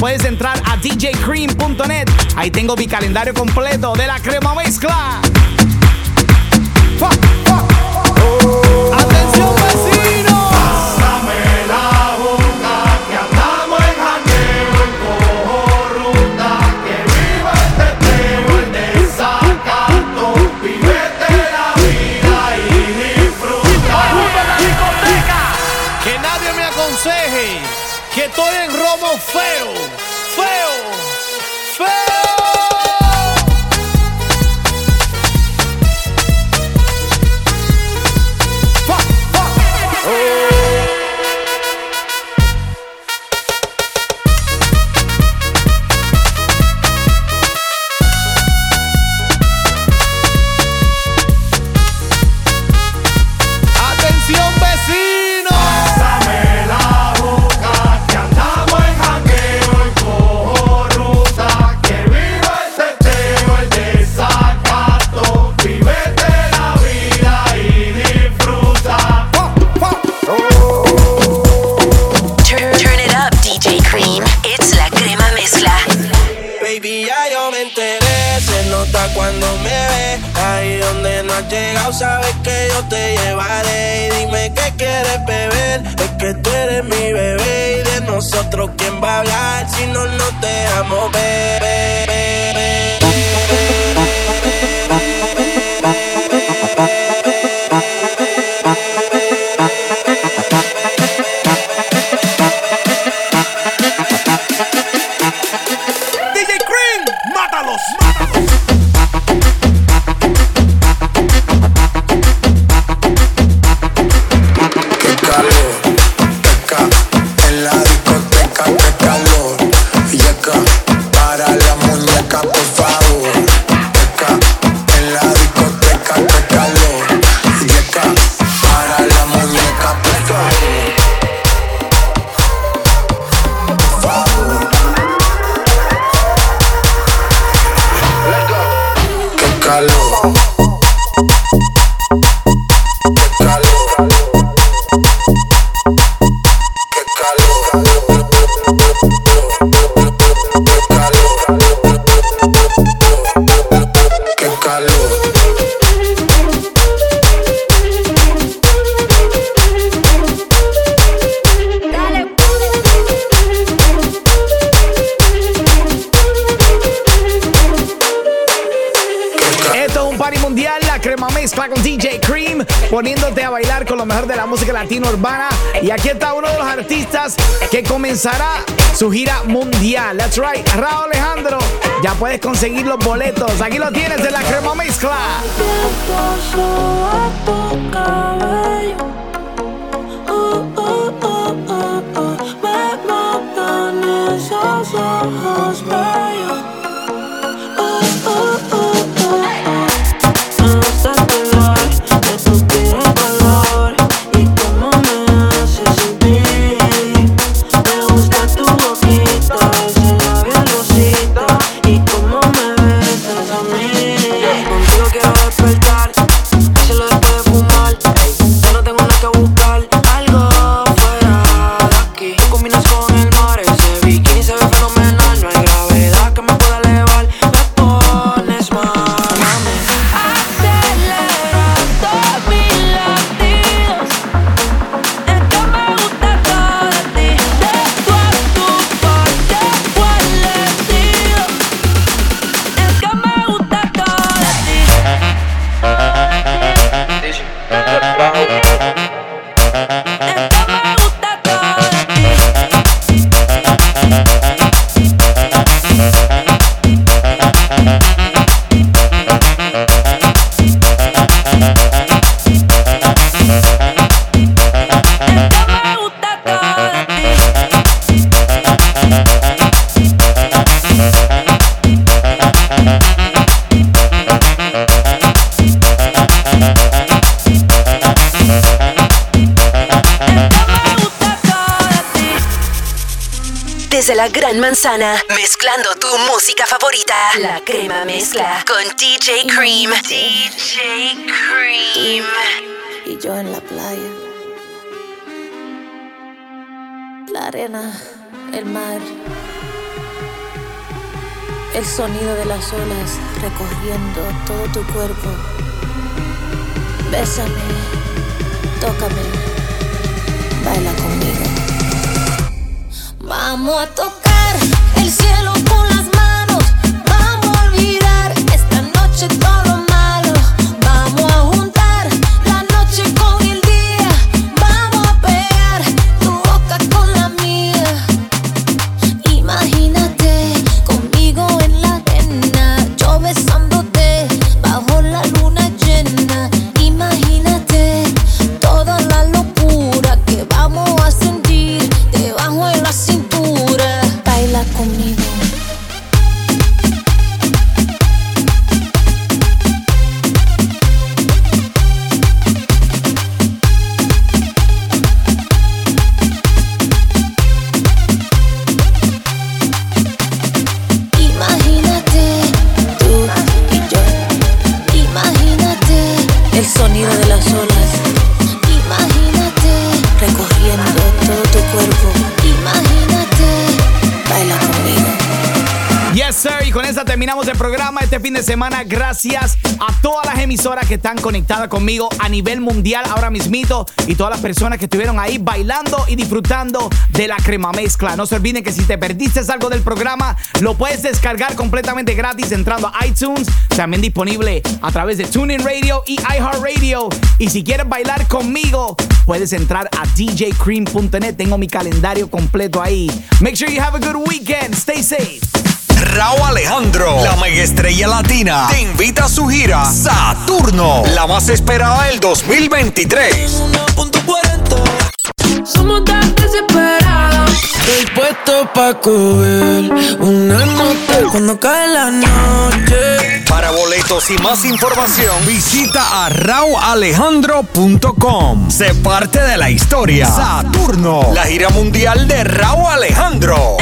puedes entrar a djcream.net. Ahí tengo mi calendario completo de la crema mezcla. Fuck, fuck. cuando me ve. Ahí donde no has llegado, sabes que yo te llevaré. Y dime qué quieres beber, es que tú eres mi bebé. Y de nosotros, ¿quién va a hablar si no nos dejamos beber? Comenzará su gira mundial. That's right, Raúl Alejandro. Ya puedes conseguir los boletos. Aquí lo tienes de la crema mezcla. tu cabello. La Gran Manzana, mezclando tu música favorita. La crema mezcla con DJ Cream. DJ Cream. y yo en la playa. La arena, el mar, el sonido de las olas recorriendo todo tu cuerpo. Bésame, tócame, baila conmigo. Vamos a tocar Gracias a todas las emisoras que están conectadas conmigo a nivel mundial ahora mismito y todas las personas que estuvieron ahí bailando y disfrutando de la crema mezcla. No se olviden que si te perdiste algo del programa, lo puedes descargar completamente gratis entrando a iTunes. También disponible a través de TuneIn Radio y iHeartRadio. Y si quieres bailar conmigo, puedes entrar a djcream.net. Tengo mi calendario completo ahí. Make sure you have a good weekend. Stay safe. Raúl Alejandro, la mega estrella latina, te invita a su gira Saturno, la más esperada del 2023. Somos tan desesperados. Estoy puesto pa' coger una nota cuando cae la noche. Para boletos y más información, visita a raualejandro.com. Sé parte de la historia. Saturno, la gira mundial de Raúl Alejandro.